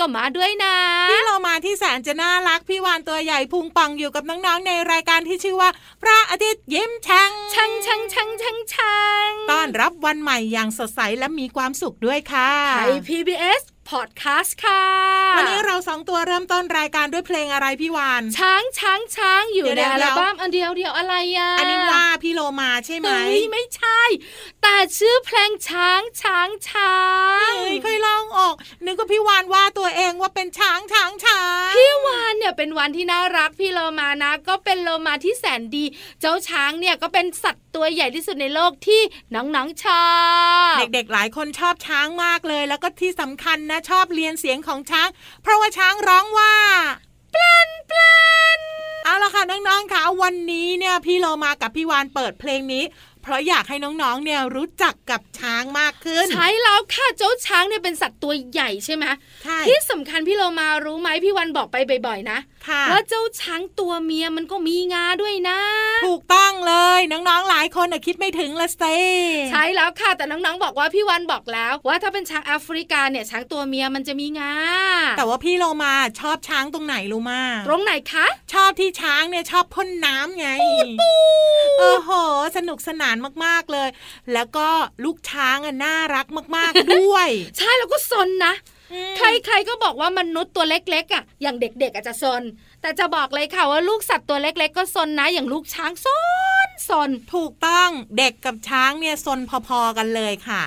ก็มาด้วยนะ พี่เรามาที่แสนจะน่ารักพี่วานตัวใหญ่พุงปังอยู่กับน้องๆในรายการที่ชื่อว่า พระอาทิตย์ยิ้มช่างช่างช่างช่างช่างช่างต้อนรับวันใหม่อย่างสดใสและมีความสุขด้วยค่ะไทย PBS พอดแคสต์ค่ะ วันนี้เราสองตัวเริ่มต้นรายการด้วยเพลงอะไรพี่วานช้างช้างช้างอยู่ในอัลบั้มอันเดียวเดียวอะไรอะอันนี้ว่าพี่โลมาใช่ไหมไม่ใช่ แต่ชื่อเพลงช้างช้างช้างเฮ้ยเคยลองออก นึกว่าพี่วานว่าตัวเองว่าเป็นช้างช้างช้างพี่วานเนี่ยเป็นวันที่น่ารักพี่โลมานะ ก็เป็นโลมาที่แสนดี เจ้าช้างเนี่ยก็เป็นสัตว์ ตัวใหญ่ที่สุดในโลกที่น้องๆชอบเด็กๆหลายคนชอบช้างมากเลย แล้วก็ที่สำคัญนะชอบเรียนเสียงของช้าง เพราะว่าช้างร้องว่าปลันปลันเอาละค่ะน้องๆค่ะวันนี้เนี่ยพี่โลมากับพี่วานเปิดเพลงนี้เพราะอยากให้น้องๆ เนี่ยรู้จักกับช้างมากขึ้น ใช่แล้วค่ะเจ้าช้างเนี่ยเป็นสัตว์ตัวใหญ่ใช่ไหมใช่ที่สำคัญพี่เรามารู้ไหมพี่วันบอกไปบ่อยๆนะ ว่าเจ้าช้างตัวเมียมันก็มีงาด้วยนะ ถูกต้องเลยน้องๆหลายคนคิดไม่ถึงละเซใช่แล้วค่ะแต่น้องๆบอกว่าพี่วันบอกแล้ว ว่าถ้าเป็นช้างแอฟริกาเนี่ยช้างตัวเมียมันจะมีงาแต่ว่าพี่โลมาชอบช้างตรงไหนรู้มาตรงไหนคะ ชอบที่ช้างเนี่ยชอบพ่นน้ำไงโอ้โห สนุกสนานมากๆเลย แล้วก็ลูกช้างอะน่ารักมากๆด้วย ใช่แล้วก็ซนนะ ใครๆก็บอกว่ามนุษย์ตัวเล็กๆอะอย่างเด็กๆอาจจะซนแต่จะบอกเลยค่ะว่าลูกสัตว์ตัวเล็ก ๆ ก็ซนนะอย่างลูกช้างซน ซนถูกต้องเด็กกับช้างเนี่ยซนพอๆกันเลยค่ะ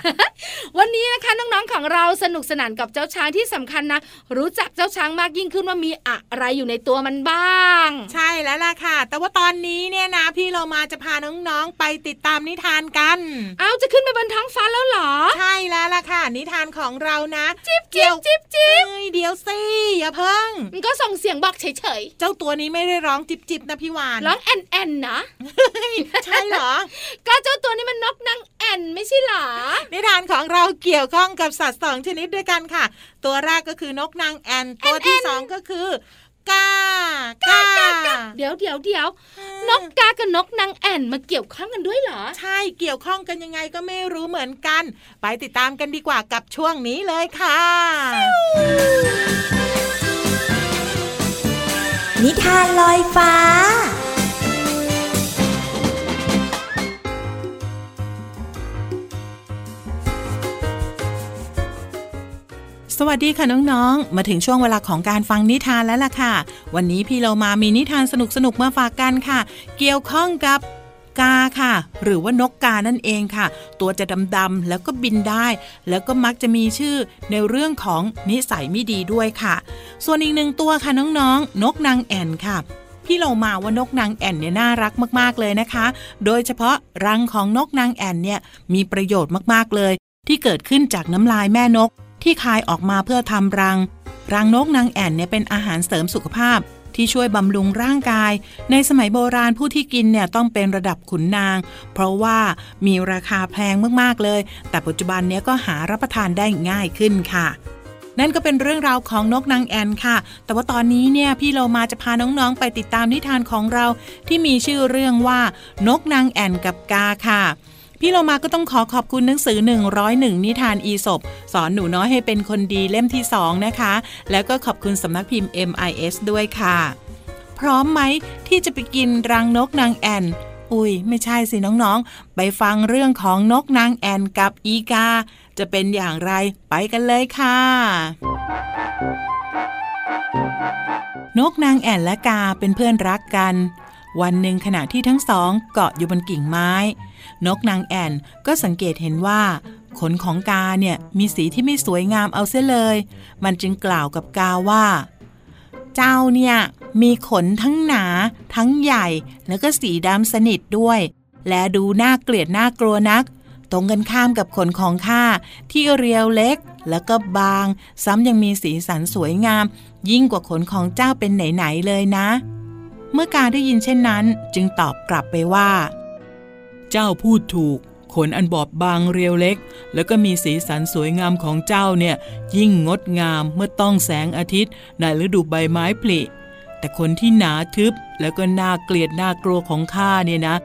วันนี้นะคะน้องๆของเราสนุกสนานกับเจ้าช้างที่สำคัญนะรู้จักเจ้าช้างมากยิ่งขึ้นว่ามีอะไรอยู่ในตัวมันบ้าง ใช่แล้วล่ะค่ะ แต่ว่าตอนนี้เนี่ยนะพี่เรามาจะพาน้องๆไปติดตามนิทานกันเอาจะขึ้นไปบนท้องฟ้าแล้วเหรอ ใช่แล้วล่ะค่ะ นิทานของเรานะจิ๊บจิ๊บจิ๊บจิ๊บเดี๋ยวสิอย่าเพิ่งมันก็ส่งเสียงบอกเฉยเจ้าตัวนี้ไม่ได้ร้องจิบจิบนะพี่วานร้องแอนแอนนะใช่เหรอ ก็เจ้าตัวนี้มันนกนางแอนไม่ใช่หรอ นิทานของเราเกี่ยวข้องกับสัตว์สองชนิดด้วยกันค่ะ ตัวแรกก็คือนกนางแอนตัวที่สองก็คือกากาเดี๋ยวเดี๋ยวเดี๋ยวนกกากับนกนางแอนมาเกี่ยวข้องกันด้วยเหรอ ใช่เกี่ยวข้องกันยังไงก็ไม่รู้เหมือนกัน ไปติดตามกันดีกว่ากับช่วงนี้เลยค่ะ นิทานลอยฟ้า สวัสดีค่ะน้องๆ มาถึงช่วงเวลาของการฟังนิทานแล้วล่ะค่ะ วันนี้พี่เรามามีนิทานสนุกๆมาฝากกันค่ะ เกี่ยวข้องกับกาค่ะ หรือว่านกกานั่นเองค่ะ ตัวจะดำๆแล้วก็บินได้ แล้วก็มักจะมีชื่อในเรื่องของนิสัยไม่ดีด้วยค่ะ ส่วนอีกหนึ่งตัวค่ะน้องๆ นกนางแอ่นค่ะพี่เรามาว่านกนางแอ่นเนี่ยน่ารักมากๆเลยนะคะ โดยเฉพาะรังของนกนางแอ่นเนี่ยมีประโยชน์มากๆเลย ที่เกิดขึ้นจากน้ำลายแม่นก ที่คายออกมาเพื่อทำรัง รังนกนางแอ่นเนี่ยเป็นอาหารเสริมสุขภาพที่ช่วยบำรุงร่างกาย ในสมัยโบราณผู้ที่กินเนี่ยต้องเป็นระดับขุนนาง เพราะว่ามีราคาแพงมากๆเลย แต่ปัจจุบันเนี้ยก็หารับประทานได้ง่ายขึ้นค่ะ นั่นก็เป็นเรื่องราวของนกนางแอ่นค่ะ แต่ว่าตอนนี้เนี่ยพี่เรามาจะพาน้องๆ ไปติดตามนิทานของเราที่มีชื่อเรื่องว่า นกนางแอ่นกับกาค่ะ พี่เรามาก็ต้องขอขอบคุณหนังสือ 101 นิทานอีสบสอนหนูน้อยให้เป็นคนดีเล่มที่ 2 นะคะ แล้วก็ขอบคุณสำนักพิมพ์ MIS ด้วยค่ะ พร้อมไหมที่จะไปกินรังนกนางแอ่นอุ้ยไม่ใช่สิน้องๆ ไปฟังเรื่องของนกนางแอ่นกับอีกา จะเป็นอย่างไรไปกันเลยค่ะ นกนางแอ่นและกาเป็นเพื่อนรักกัน วันหนึ่งขณะที่ทั้งสองเกาะอยู่บนกิ่งไม้ นกนางแอ่นก็สังเกตเห็นว่า ขนของกาเนี่ยมีสีที่ไม่สวยงามเอาเสียเลย มันจึงกล่าวกับกาว่า เจ้าเนี่ยมีขนทั้งหนา ทั้งใหญ่ แล้วก็สีดำสนิทด้วย และดูน่าเกลียดน่ากลัวนัก ตรงกันข้ามกับขนของข้าที่เรียวเล็กแล้วก็บาง ซ้ำยังมีสีสันสวยงาม ยิ่งกว่าขนของเจ้าเป็นไหนๆเลยนะ เมื่อการได้ยินเช่นนั้นจึงตอบกลับไปว่า เจ้าพูดถูก ขนอันบอบบางเรียวเล็ก แล้วก็มีสีสันสวยงามของเจ้าเนี่ย ยิ่งงดงามเมื่อต้องแสงอาทิตย์ในฤดูใบไม้ผลิแต่คนที่หนาทึบแล้วก็น่าเกลียดน่ากลัวของข้าเนี่ยนะ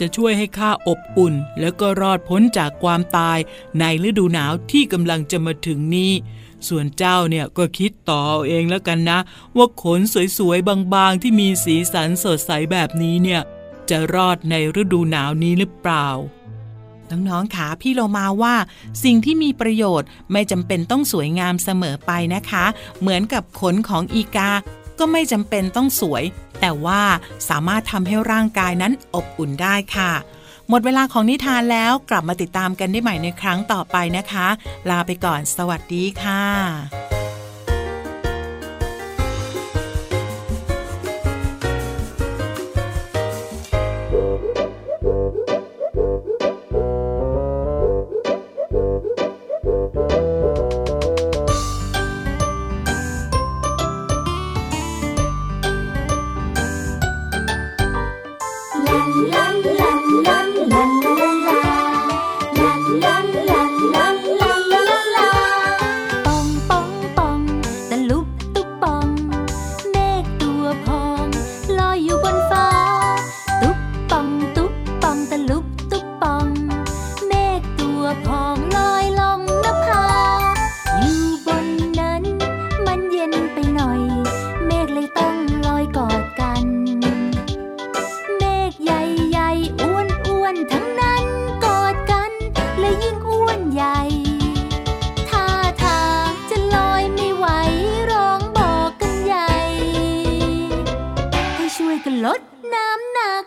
จะช่วยให้ข้าอบอุ่น แล้วก็รอดพ้นจากความตายในฤดูหนาวที่กำลังจะมาถึงนี้ ส่วนเจ้าเนี่ยก็คิดต่อเอาเองแล้วกันนะ ว่าขนสวยๆ บางๆ ที่มีสีสันสดใสแบบนี้เนี่ย จะรอดในฤดูหนาวนี้หรือเปล่าน้องๆขาพี่โลมาว่า สิ่งที่มีประโยชน์ไม่จำเป็นต้องสวยงามเสมอไปนะคะ เหมือนกับขนของอีกา ก็ไม่จำเป็นต้องสวย แต่ว่าสามารถทำให้ร่างกายนั้นอบอุ่นได้ค่ะ หมดเวลาของนิทานแล้วกลับมาติดตามกันได้ใหม่ในครั้งต่อไปนะคะ ลาไปก่อนสวัสดีค่ะ ดน้ำหนัก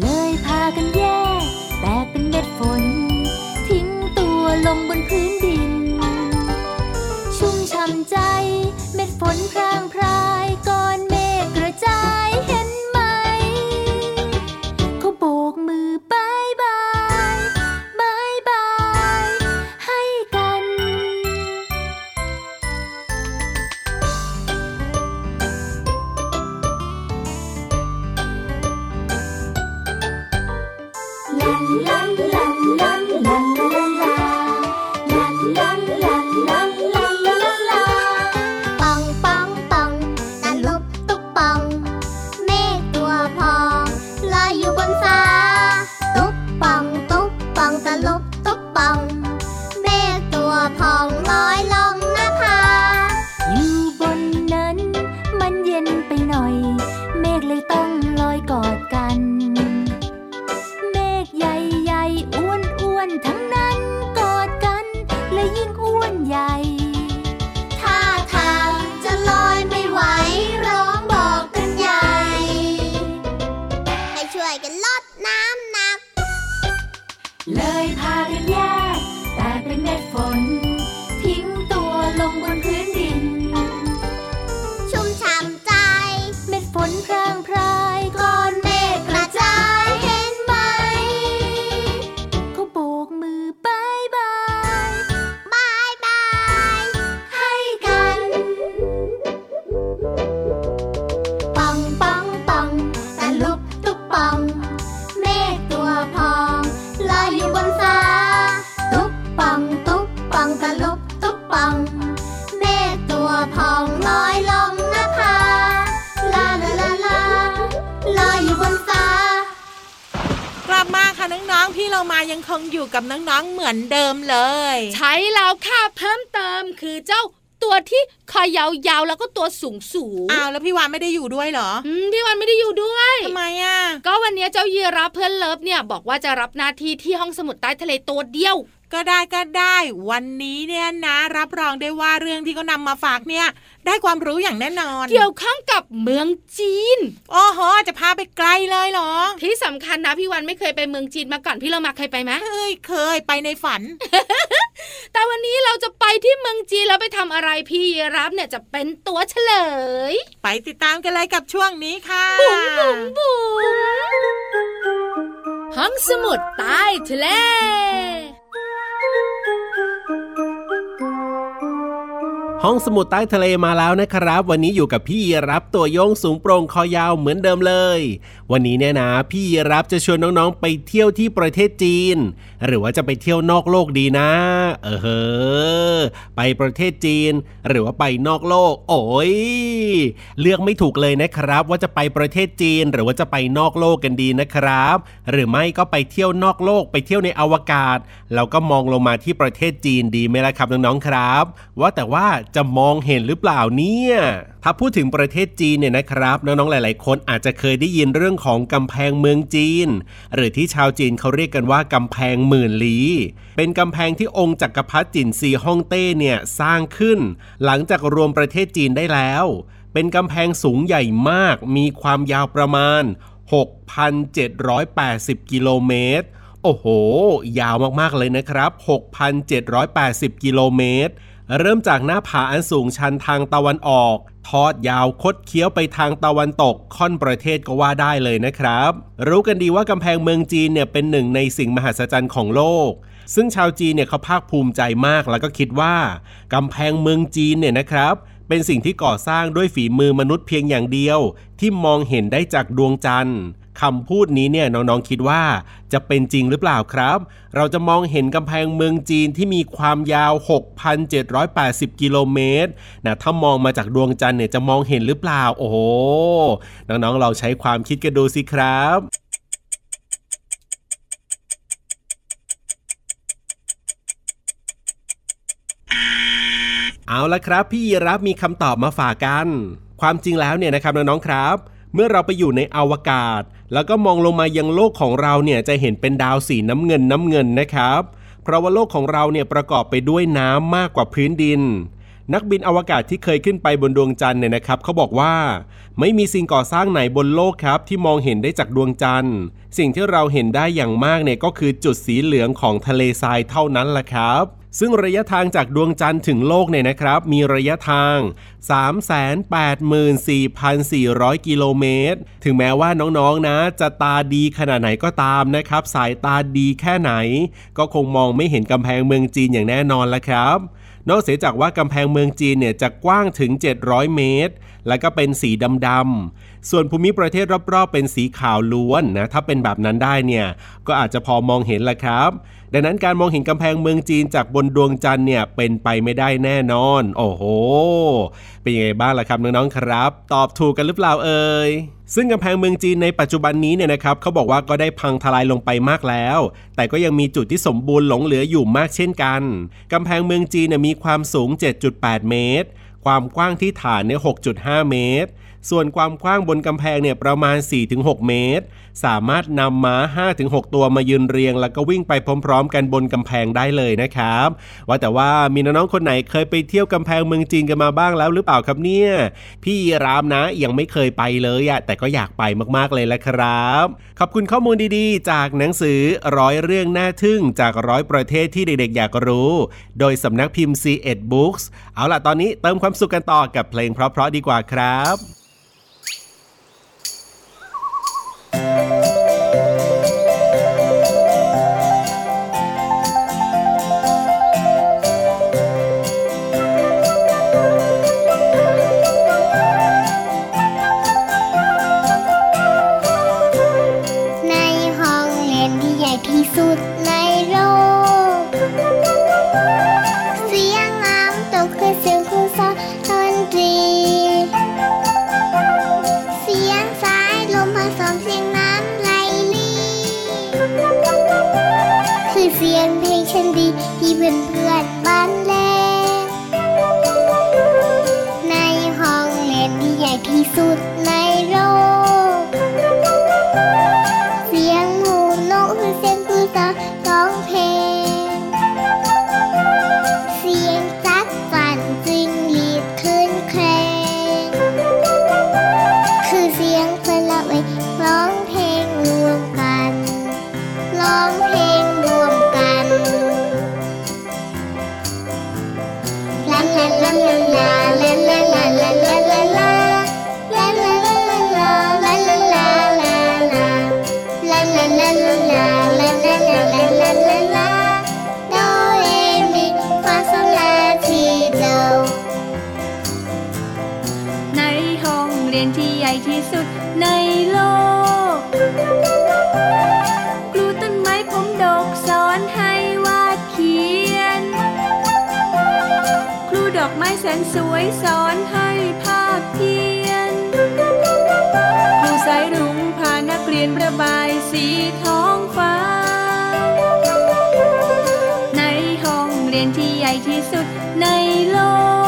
เลยพากันแยกแตกเป็นเม็ดฝน ทิ้งตัวลงบนพื้นดิน ชุ่มช่ำใจ เม็ดฝนพรางพรายก่อน ตุ กับน้องๆเหมือนเดิมเลย ใช้แล้วค่ะเพิ่มเติมคือเจ้าตัวที่คอยาวๆแล้วก็ตัวสูงสูงอ้าวแล้วพี่วานไม่ได้อยู่ด้วยเหรอพี่วันไม่ได้อยู่ด้วยทำไมอะ ก็วันนี้เจ้ายีราฟเพื่อนเลิฟเนี่ยบอกว่าจะรับหน้าที่ที่ห้องสมุดใต้ทะเลตัวเดียว ก็ได้ก็ได้วันนี้เนี่ยนะ รับรองได้ว่าเรื่องที่เขานำมาฝากเนี่ย ได้ความรู้อย่างแน่นอน เกี่ยวข้องกับเมืองจีนโอ้โหจะพาไปไกลเลยเหรอ ที่สำคัญนะพี่วันไม่เคยไปเมืองจีนมาก่อนพี่เรามาเคยไปไหมเคยเคยไปในฝัน แต่วันนี้เราจะไปที่เมืองจีนแล้วไปทำอะไรพี่ยีรับเนี่ยจะเป็นตัวเฉลย ไปติดตามกันเลยกับช่วงนี้ค่ะบุ๋มบุ๋มบุ๋มห้องสมุดใต้ทะเล ห้องสมุดใต้ทะเลมาแล้วนะครับ วันนี้อยู่กับพี่รับตัวโยงสูงโปร่งคอยาวเหมือนเดิมเลย วันนี้เนี่ยนะ พี่รับจะชวนน้องๆไปเที่ยวที่ประเทศจีน หรือว่าจะไปเที่ยวนอกโลกดีนะ เออเฮ้อไปประเทศจีน หรือว่าไปนอกโลก โอ้ยเลือกไม่ถูกเลยนะครับ ว่าจะไปประเทศจีน หรือว่าจะไปนอกโลกกันดีนะครับ หรือไม่ก็ไปเที่ยวนอกโลกไปเที่ยวในอวกาศแล้วก็มองลงมาที่ประเทศจีนดีไหมล่ะครับน้องๆครับ ว่าแต่ว่าจะมองเห็นหรือเปล่าเนี่ยถ้าพูดถึงประเทศจีนเนี่ยนะครับน้องๆหลาย ๆ คนอาจจะเคยได้ยินเรื่องของกำแพงเมืองจีน หรือที่ชาวจีนเขาเรียกกันว่ากำแพงหมื่นลี้ เป็นกำแพงที่องค์จักรพรรดิจินซีฮ่องเต้เนี่ยสร้างขึ้น หลังจากรวมประเทศจีนได้แล้ว เป็นกำแพงสูงใหญ่มาก มีความยาวประมาณ 6,780 กิโลเมตรโอ้โห ยาวมากๆเลยนะครับ 6,780 กิโลเมตร เริ่มจากหน้าผาอันสูงชันทางตะวันออก ทอดยาวคดเคี้ยวไปทางตะวันตก ค่อนประเทศก็ว่าได้เลยนะครับ รู้กันดีว่ากำแพงเมืองจีนเนี่ยเป็นหนึ่งในสิ่งมหัศจรรย์ของโลก ซึ่งชาวจีนเนี่ยเขาภาคภูมิใจมากแล้วก็คิดว่ากำแพงเมืองจีนเนี่ยนะครับ เป็นสิ่งที่ก่อสร้างด้วยฝีมือมนุษย์เพียงอย่างเดียว ที่มองเห็นได้จากดวงจันทร์ คำพูดนี้เนี่ยน้องๆคิดว่าจะเป็นจริงหรือเปล่าครับ เราจะมองเห็นกำแพงเมืองจีนที่มีความยาว 6,780 กิโลเมตรนะถ้ามองมาจากดวงจันทร์เนี่ยจะมองเห็นหรือเปล่า โอ้โห น้องๆ เราใช้ความคิดกันดูสิครับเอาละครับ พี่รับมีคำตอบมาฝากกัน ความจริงแล้วเนี่ยนะครับน้องๆครับ เมื่อเราไปอยู่ในอวกาศ แล้วก็มองลงมายังโลกของเราเนี่ยจะเห็นเป็นดาวสีน้ำเงินน้ำเงินนะครับ เพราะว่าโลกของเราเนี่ยประกอบไปด้วยน้ำมากกว่าพื้นดิน นักบินอวกาศที่เคยขึ้นไปบนดวงจันทร์เนี่ยนะครับเขาบอกว่า ไม่มีสิ่งก่อสร้างไหนบนโลกครับ ที่มองเห็นได้จากดวงจันทร์ สิ่งที่เราเห็นได้อย่างมากเนี่ยก็คือจุดสีเหลืองของทะเลทรายเท่านั้นแหละครับ ซึ่งระยะทางจากดวงจันทร์ถึงโลกเนี่ยนะครับ มีระยะทาง 384,400 กิโลเมตร ถึงแม้ว่าน้องๆนะ จะตาดีขนาดไหนก็ตามนะครับ สายตาดีแค่ไหน ก็คงมองไม่เห็นกำแพงเมืองจีนอย่างแน่นอนละครับ นอกเสียจากว่ากำแพงเมืองจีนเนี่ยจะกว้างถึง 700 เมตร และก็เป็นสีดำๆส่วนภูมิประเทศรอบๆ เป็นสีขาวล้วนนะถ้าเป็นแบบนั้นได้เนี่ยก็อาจจะพอมองเห็นละครับ ดังนั้นการมองเห็นกำแพงเมืองจีนจากบนดวงจันทร์เนี่ยเป็นไปไม่ได้แน่นอน โอ้โห เป็นยังไงบ้างล่ะครับน้องๆครับ ตอบถูกกันหรือเปล่าเอ่ยซึ่งกำแพงเมืองจีนในปัจจุบันนี้เนี่ยนะครับเขาบอกว่าก็ได้พังทลายลงไปมากแล้ว แต่ก็ยังมีจุดที่สมบูรณ์หลงเหลืออยู่มากเช่นกันกำแพงเมืองจีนเนี่ยมีความสูง 7.8 เมตร ความกว้างที่ฐานเนี่ย6.5 เมตร ส่วนความกว้างบนกำแพงเนี่ยประมาณ 4-6 เมตร สามารถนำม้า 5-6 ตัวมายืนเรียง แล้วก็วิ่งไปพร้อม ๆ กันบนกำแพงได้เลยนะครับ ว่าแต่ว่ามีน้องๆคนไหนเคยไปเที่ยวกำแพงเมืองจีนกันมาบ้างแล้วหรือเปล่าครับเนี่ยพี่รามนะยังไม่เคยไปเลยอะแต่ก็อยากไปมากๆเลยละครับ ขอบคุณข้อมูลดีๆ จากหนังสือร้อยเรื่องน่าทึ่งจากร้อยประเทศที่เด็กๆ อยากรู้ โดยสำนักพิมพ์ C1 Books เอาล่ะตอนนี้เติมความสุขกันต่อกับเพลงเพราะๆดีกว่าครับ ในโลก เสียงน้ำตกคือเสียงคือซอดนตรี เสียงสายลมผสมเสียงน้ำไหลลีคือเสียงเพลงฉันดีที่เพื่อนเพื่อน แสนสวยสอนให้ภาพเพียนครูสายรุ้งพานักเรียนประบายสีท้องฟ้า ในห้องเรียนที่ใหญ่ที่สุดในโลก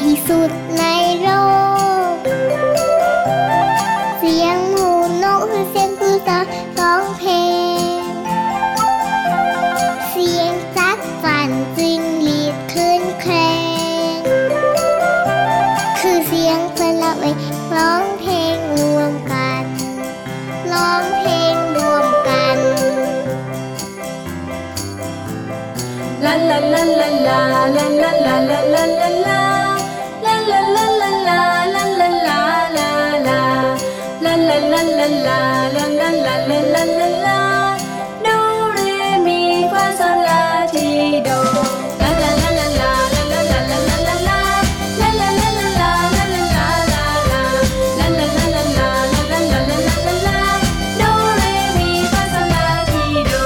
ที่สุดในโลก เสียงหมูนกคือเสียงผู้สาร้องเพลง เสียงจักรจันจิงหรีดขึ้นแครงคือเสียงเพื่อนละเวร้องเพลงรวมกัน ร้องเพลงรวมกัน La la la la la la la la la la la la La La la la la la la la la la la la la Do re mi fa sol la ti do La la la la la la la la la la la La la la la la la la la la La la la la la la la la la la la Do re mi fa sol la ti do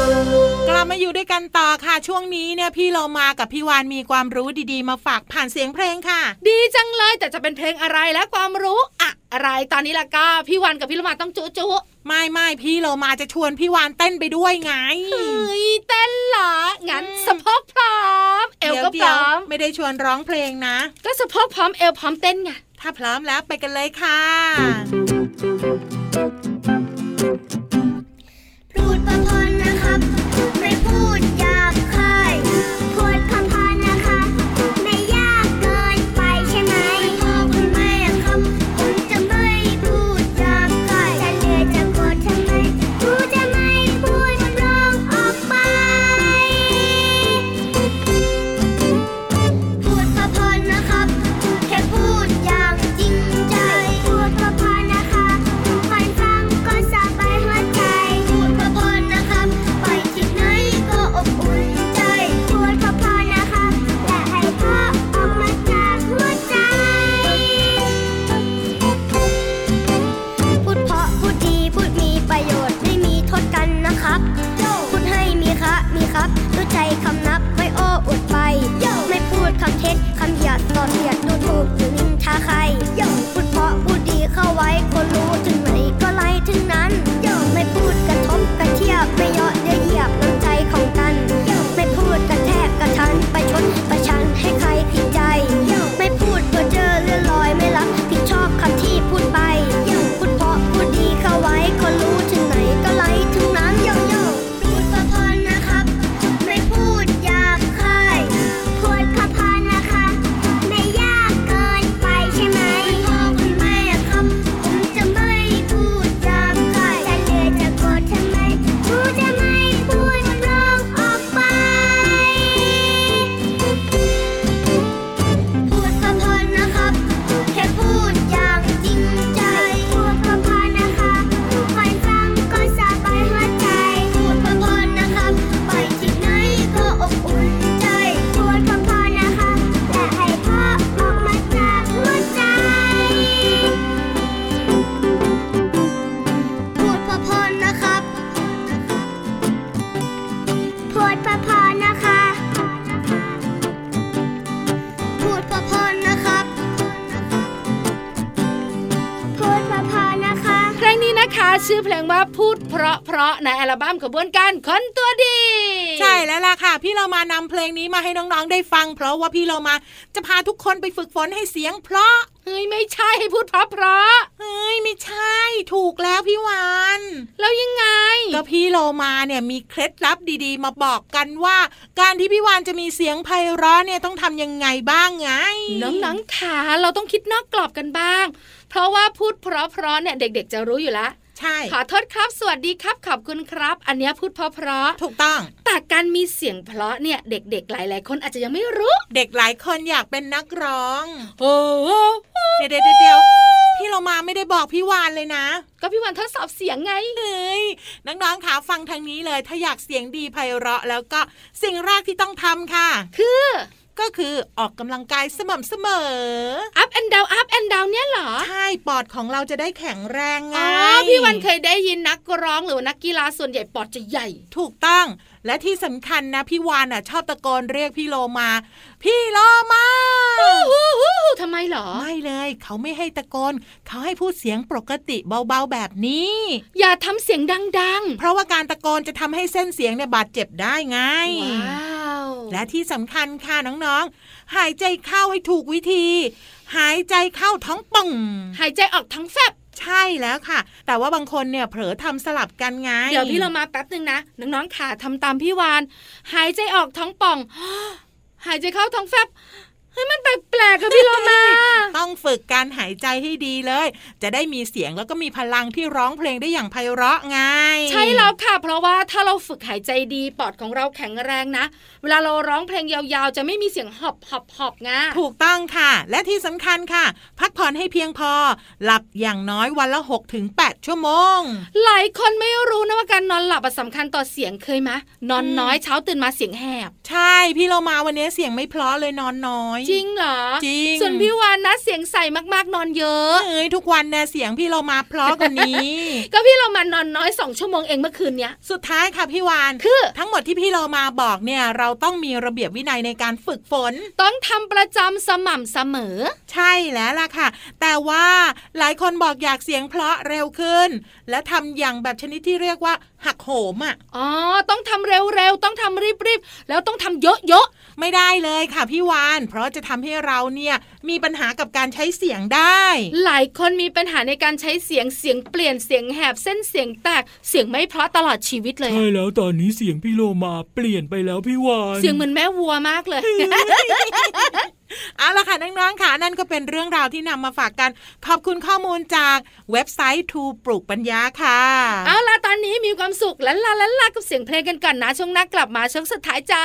กลับมาอยู่ด้วยกันต่อค่ะช่วงนี้เนี่ยพี่เรามากับพี่วานมีความรู้ดีๆ มาฝากผ่านเสียงเพลงค่ะ ดีจังเลยแต่จะเป็นเพลงอะไรและความรู้อะอะไรตอนนี้ล่ะก็พี่วันกับพี่ละมาต้องจุจุไม่ไม่พี่เรามาจะชวนพี่วานเต้นไปด้วยไงเฮ้ยเต้นเหรองั้นสะโพกพร้อม เอวก็พเดี๋ยวร้อมๆไม่ได้ชวนร้องเพลงนะ ก็สะโพกพร้อมเอวพร้อมเต้นไงถ้าพร้อมแล้วไปกันเลยค่ะ งว่าพูดเพราะเพราะในอัลบั้มขบวนการคนตัวดี ใช่แล้วล่ะค่ะ พี่เรามานำเพลงนี้มาให้น้องๆได้ฟัง เพราะว่าพี่เรามาจะพาทุกคนไปฝึกฝนให้เสียงเพราะเฮ้ยไม่ใช่ให้พูดเพราะเพราะเฮ้ยไม่ใช่ ถูกแล้วพี่วานแล้วยังไง ก็พี่โลมาเนี่ยมีเคล็ดลับดีๆ มาบอกกันว่า การที่พี่วานจะมีเสียงไพเราะเนี่ยต้องทำยังไงบ้างไงน้องๆขาเราต้องคิดนอกกรอบกันบ้าง เพราะว่าพูดเพราะๆเนี่ยเด็ก ๆ จะรู้อยู่แล้ว ใช่ ขอโทษครับ สวัสดีครับ ขอบคุณครับ อันเนี้ยพูดเพราะถูกต้องๆแต่การมีเสียงเพราะเนี่ยเด็กๆหลาย ๆ คนอาจจะยังไม่รู้ เด็กหลายคนอยากเป็นนักร้อง โอ้โหเดี๋ยวเดี๋ยวเดี๋ยวพี่เรามาไม่ได้บอกพี่วานเลยนะ ก็พี่วันทดสอบเสียงไงเฮ้ยน้องๆขาฟังทางนี้เลย ถ้าอยากเสียงดีไพเราะแล้วก็สิ่งแรกที่ต้องทำค่ะ คือ ก็คือออกกำลังกายสม่ำเสมอ up and down up and down เนี่ยเหรอ ใช่ ปอดของเราจะได้แข็งแรงไง อ๋อ พี่วันเคยได้ยินนักร้องหรือว่านักกีฬาส่วนใหญ่ปอดจะใหญ่ ถูกต้อง และที่สำคัญนะพี่วานอะชอบตะโกนเรียกพี่โลมา พี่โลมาฮู้ฮู้ฮู้ทำไมเหรอ ไม่เลย เขาไม่ให้ตะโกน เขาให้พูดเสียงปกติเบาๆแบบนี้ อย่าทำเสียงดังเพราะว่าการตะโกนจะทำให้เส้นเสียงเนี่ยบาดเจ็บได้ไงๆว้าวและที่สำคัญค่ะน้องๆ หายใจเข้าให้ถูกวิธี หายใจเข้าท้องป่อง หายใจออกทั้งแฟบ ใช่แล้วค่ะ แต่ว่าบางคนเนี่ยเผลอทำสลับกันไง เดี๋ยวพี่เรามาแป๊บหนึ่งนะ น้องๆขาทำตามพี่วาน หายใจออกท้องป่อง หายใจเข้าท้องแฟบ เฮ้ยมันแปลกๆกับพี่เรามา ต้องฝึกการหายใจให้ดีเลย จะได้มีเสียงแล้วก็มีพลังที่ร้องเพลงได้อย่างไพเราะไง ใช่แล้วค่ะ เพราะว่าถ้าเราฝึกหายใจดีปอดของเราแข็งแรงนะ เวลาเราร้องเพลงยาวๆ จะไม่มีเสียงหอบหอบหอบงาถูกต้องค่ะ และที่สำคัญค่ะ พักผ่อนให้เพียงพอ หลับอย่างน้อยวันละ6ถึง8ชั่วโมง หลายคนไม่รู้นะว่าการนอนหลับอะสำคัญต่อเสียงเคยไหมนอนน้อยเช้าตื่นมาเสียงแหบ ใช่พี่เรามาวันนี้เสียงไม่เพราะเลยนอนน้อยจริงเหรอจริงส่วนพี่วานนะเสียงใสมากๆนอนเยอะเอ้ยทุกวันเนี่ยเสียงพี่เรามาเพราะกว่านี้ ก็พี่เรามานอนน้อยสองชั่วโมงเองเมื่อคืนเนี้ยสุดท้ายค่ะพี่วานคือ ทั้งหมดที่พี่เรามาบอกเนี่ยเราต้องมีระเบียบวินัยในการฝึกฝน ต้องทำประจำสม่ำเสมอ ใช่แล้วล่ะค่ะ แต่ว่าหลายคนบอกอยากเสียงเพราะเร็วขึ้น และทำอย่างแบบชนิดที่เรียกว่าหักโหมอะอ๋อต้องทำเร็วๆต้องทำรีบๆแล้วต้องทำเยอะไม่ได้เลยค่ะพี่วาน เพราะจะทำให้เราเนี่ยมีปัญหากับการใช้เสียงได้ๆหลายคนมีปัญหาในการใช้เสียงเสียงเปลี่ยนเสียงแหบเส้นเสียงแตกเสียงไม่เพราะตลอดชีวิตเลยใช่อะแล้วตอนนี้เสียงพี่โลมาเปลี่ยนไปแล้วพี่วานเสียงเหมือนแม่วัวมากเลยเอาละค่ะน้องๆค่ะนั่นก็เป็นเรื่องราวที่นำมาฝากกัน ขอบคุณข้อมูลจากเว็บไซต์ทูปลูกปัญญาค่ะ เอาล่ะตอนนี้มีความสุขลันลาลันลากับเสียงเพลงกันก่อนนะช่วงหน้ากลับมาช่วงสุดท้ายจ้า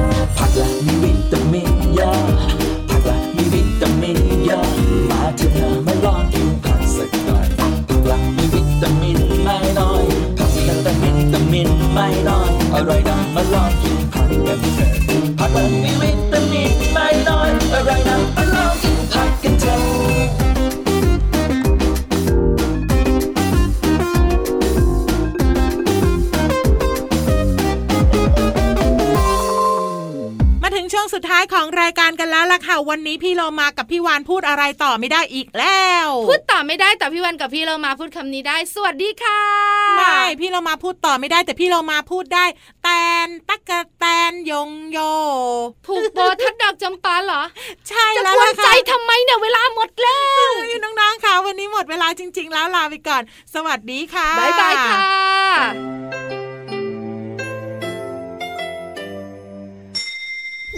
ดท้ายของรายการกันแล้วล่ะค่ะ วันนี้พี่เรามากับพี่วานพูดอะไรต่อไม่ได้อีกแล้ว พูดต่อไม่ได้แต่พี่วันกับพี่เรามาพูดคำนี้ได้ สวัสดีค่ะ ไม่ พี่เรามาพูดต่อไม่ได้ แต่พี่เรามาพูดได้ แตนตักกะแตนยงโย ผูกโบทัดดอกจำปาเหรอ ใช่จะแล้วกวล่ะนใจค่ะทำไมเนี่ยเวลาหมดแล้วน้องๆค่ะวันนี้หมดเวลาจริง ๆ แล้วลาไปก่อน สวัสดีค่ะบายบายค่ะ